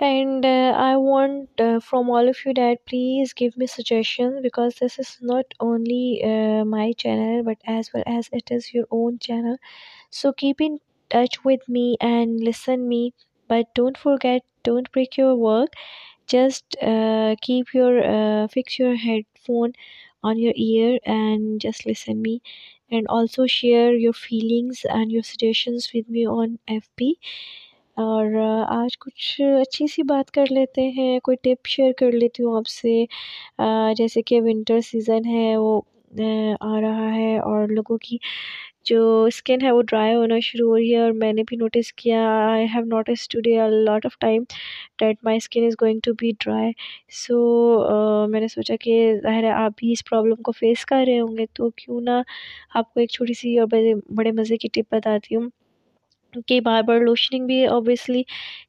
And uh, I want uh, from all of you that please give me suggestions, because this is not only uh, my channel but as well as it is your own channel. So keep in touch with me and listen me, but don't forget, don't break your work. Just keep your fix your headphone on your ear and just listen me. And also share your feelings and your suggestions with me on FB. اور آج کچھ اچھی سی بات کر لیتے ہیں کوئی ٹپ share کر لیتی ہوں آپ سے جیسے کہ ونٹر سیزن ہے وہ آ رہا ہے اور لوگوں کی جو اسکن ہے وہ ڈرائی ہونا شروع ہو رہی ہے اور میں نے بھی نوٹس کیا I have notice today lot of time that my skin is going to be dry so میں نے سوچا کہ ظاہر ہے آپ بھی اس پرابلم کو فیس کر رہے ہوں گے تو کیوں نہ آپ کو ایک چھوٹی سی اور بڑے مزے کی ٹپ بتاتی ہوں کہ بار بار لوشننگ بھی اوبیسلی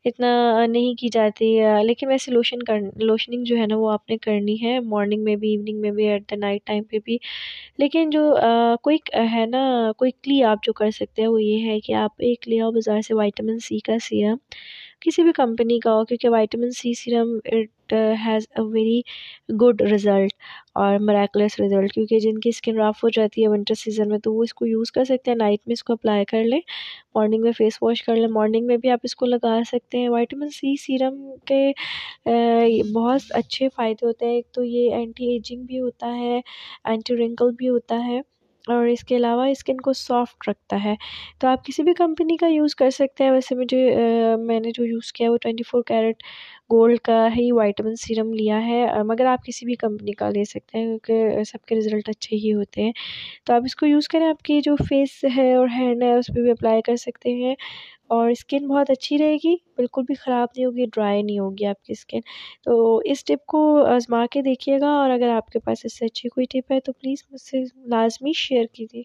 اتنا نہیں کی جاتی لیکن ویسے لوشن کر لوشننگ جو ہے نا وہ آپ نے کرنی ہے مارننگ میں بھی ایوننگ میں بھی ایٹ دا نائٹ ٹائم پہ بھی لیکن جو کوئک ہے نا کوئکلی آپ جو کر سکتے ہیں وہ یہ ہے کہ آپ ایک لے آؤ بازار سے وائٹامن سی کا سیرم کسی بھی کمپنی کا ہو کیونکہ vitamin C serum it has a very good result اور مریکلس رزلٹ کیونکہ جن کی اسکن راف ہو جاتی ہے ونٹر سیزن میں تو وہ اس کو یوز کر سکتے ہیں نائٹ میں اس کو اپلائی کر لیں مارننگ میں فیس واش کر لیں مارننگ میں بھی آپ اس کو لگا سکتے ہیں وائٹامن سی سیرم کے uh, بہت اچھے فائدے ہوتے ہیں ایک تو یہ اینٹی ایجنگ بھی ہوتا ہے اینٹی رنکل بھی ہوتا ہے اور اس کے علاوہ اسکن کو سافٹ رکھتا ہے تو آپ کسی بھی کمپنی کا یوز کر سکتے ہیں ویسے مجھے میں نے جو یوز کیا وہ ٹوئنٹی فور کیرٹ گولڈ کا ہی وائٹمن سیرم لیا ہے مگر آپ کسی بھی کمپنی کا لے سکتے ہیں کیونکہ سب کے رزلٹ اچھے ہی ہوتے ہیں تو آپ اس کو یوز کریں آپ کی جو فیس ہے اور ہینڈ ہے اس پہ بھی اپلائی کر سکتے ہیں اور اسکن بہت اچھی رہے گی بالکل بھی خراب نہیں ہوگی ڈرائی نہیں ہوگی آپ کی اسکن تو اس ٹپ کو آزما کے دیکھیے گا اور اگر آپ کے پاس اس سے اچھی کوئی ٹپ ہے تو پلیز مجھ سے لازمی شیئر کیجیے